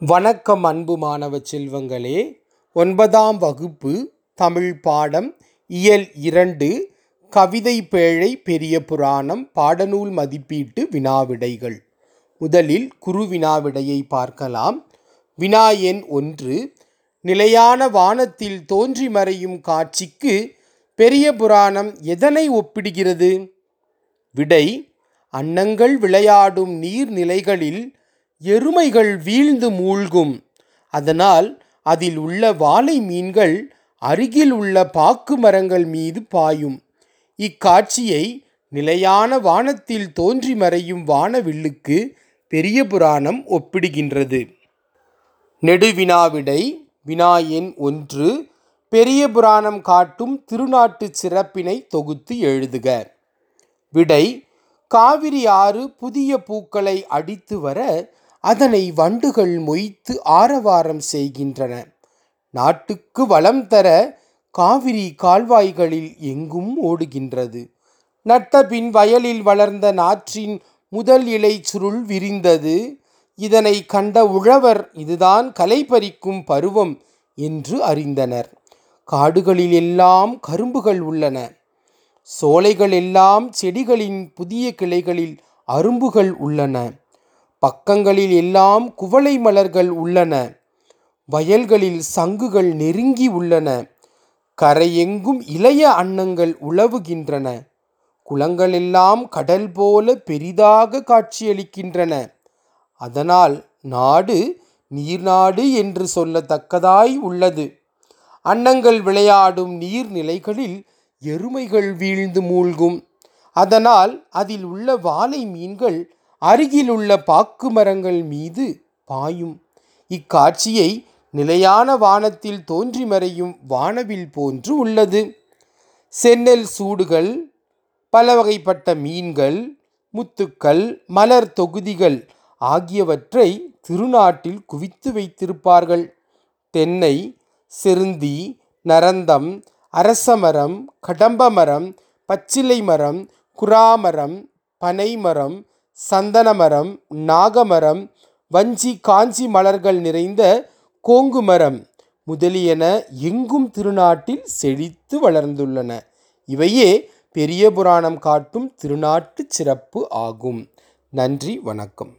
வணக்கம் அன்பு மாணவ செல்வங்களே. ஒன்பதாம் வகுப்பு தமிழ் பாடம் இயல் இரண்டு கவிதை பேழை பெரிய புராணம் பாடநூல் மதிப்பீட்டு வினாவிடைகள். முதலில் குரு வினாவிடையை பார்க்கலாம். வினா எண் ஒன்று நிலையான வானத்தில் தோன்றி மறையும் காட்சிக்கு பெரிய புராணம் எதனை ஒப்பிடுகிறது? விடை அன்னங்கள் விளையாடும் நீர்நிலைகளில் எருமைகள் வீழ்ந்து மூழ்கும். அதனால் அதில் உள்ள வாளை மீன்கள் அருகில் உள்ள பாக்கு மரங்கள் மீது பாயும். இக்காட்சியை நிலையான வானத்தில் தோன்றி மறையும் வானவில்லுக்கு பெரிய புராணம் ஒப்பிடுகின்றது. நெடுவினாவிடை வினா எண் ஒன்று பெரிய புராணம் காட்டும் திருநாட்டுச் சிறப்பினை தொகுத்து எழுதுக. விடை காவிரி ஆறு புதிய பூக்களை அடித்து வர அதனை வண்டுகள் மொய்த்து ஆரவாரம் செய்கின்றன. நாட்டுக்கு வளம் தர காவிரி கால்வாய்களில் எங்கும் ஓடுகின்றது. நட்டபின் வயலில் வளர்ந்த நாற்றின் முதல் இலை சுருள் விரிந்தது. இதனை கண்ட உழவர் இதுதான் கலை பறிக்கும் பருவம் என்று அறிந்தனர். காடுகளில் எல்லாம் கரும்புகள் உள்ளன. சோலைகள் எல்லாம் செடிகளின் புதிய கிளைகளில் அரும்புகள் உள்ளன. பக்கங்களில் எல்லாம் குவளை மலர்கள் உள்ளன. வயல்களில் சங்குகள் நெருங்கி உள்ளன. கரையெங்கும் இளைய அன்னங்கள் உழவுகின்றன. குளங்களெல்லாம் கடல் போல பெரிதாக காட்சியளிக்கின்றன. அதனால் நாடு நீர்நாடு என்று சொல்லத்தக்கதாய் உள்ளது. அன்னங்கள் விளையாடும் நீர்நிலைகளில் எருமைகள் வீழ்ந்து மூழ்கும். அதனால் அதில் உள்ள வாலை மீன்கள் அருகிலுள்ள பாக்கு மரங்கள் மீது பாயும். இக்காட்சியை நிலையான வானத்தில் தோன்றி மறையும் வானவில் போன்று உள்ளது. செந்நெல் சூடுகள் பல வகைப்பட்ட மீன்கள் முத்துக்கள் மலர் தொகுதிகள் ஆகியவற்றை திருநாட்டில் குவித்து வைத்திருப்பார்கள். தென்னை செருந்தி நரந்தம் அரசமரம் கடம்பமரம் பச்சிலை மரம் குறாமரம் பனைமரம் சந்தனமரம் நாகமரம் வஞ்சி காஞ்சி மலர்கள் நிறைந்த கோங்கு மரம் முதலியன எங்கும் திருநாட்டில் செழித்து வளர்ந்துள்ளன. இவையே பெரிய புராணம் காட்டும் திருநாட்டு சிறப்பு ஆகும். நன்றி வணக்கம்.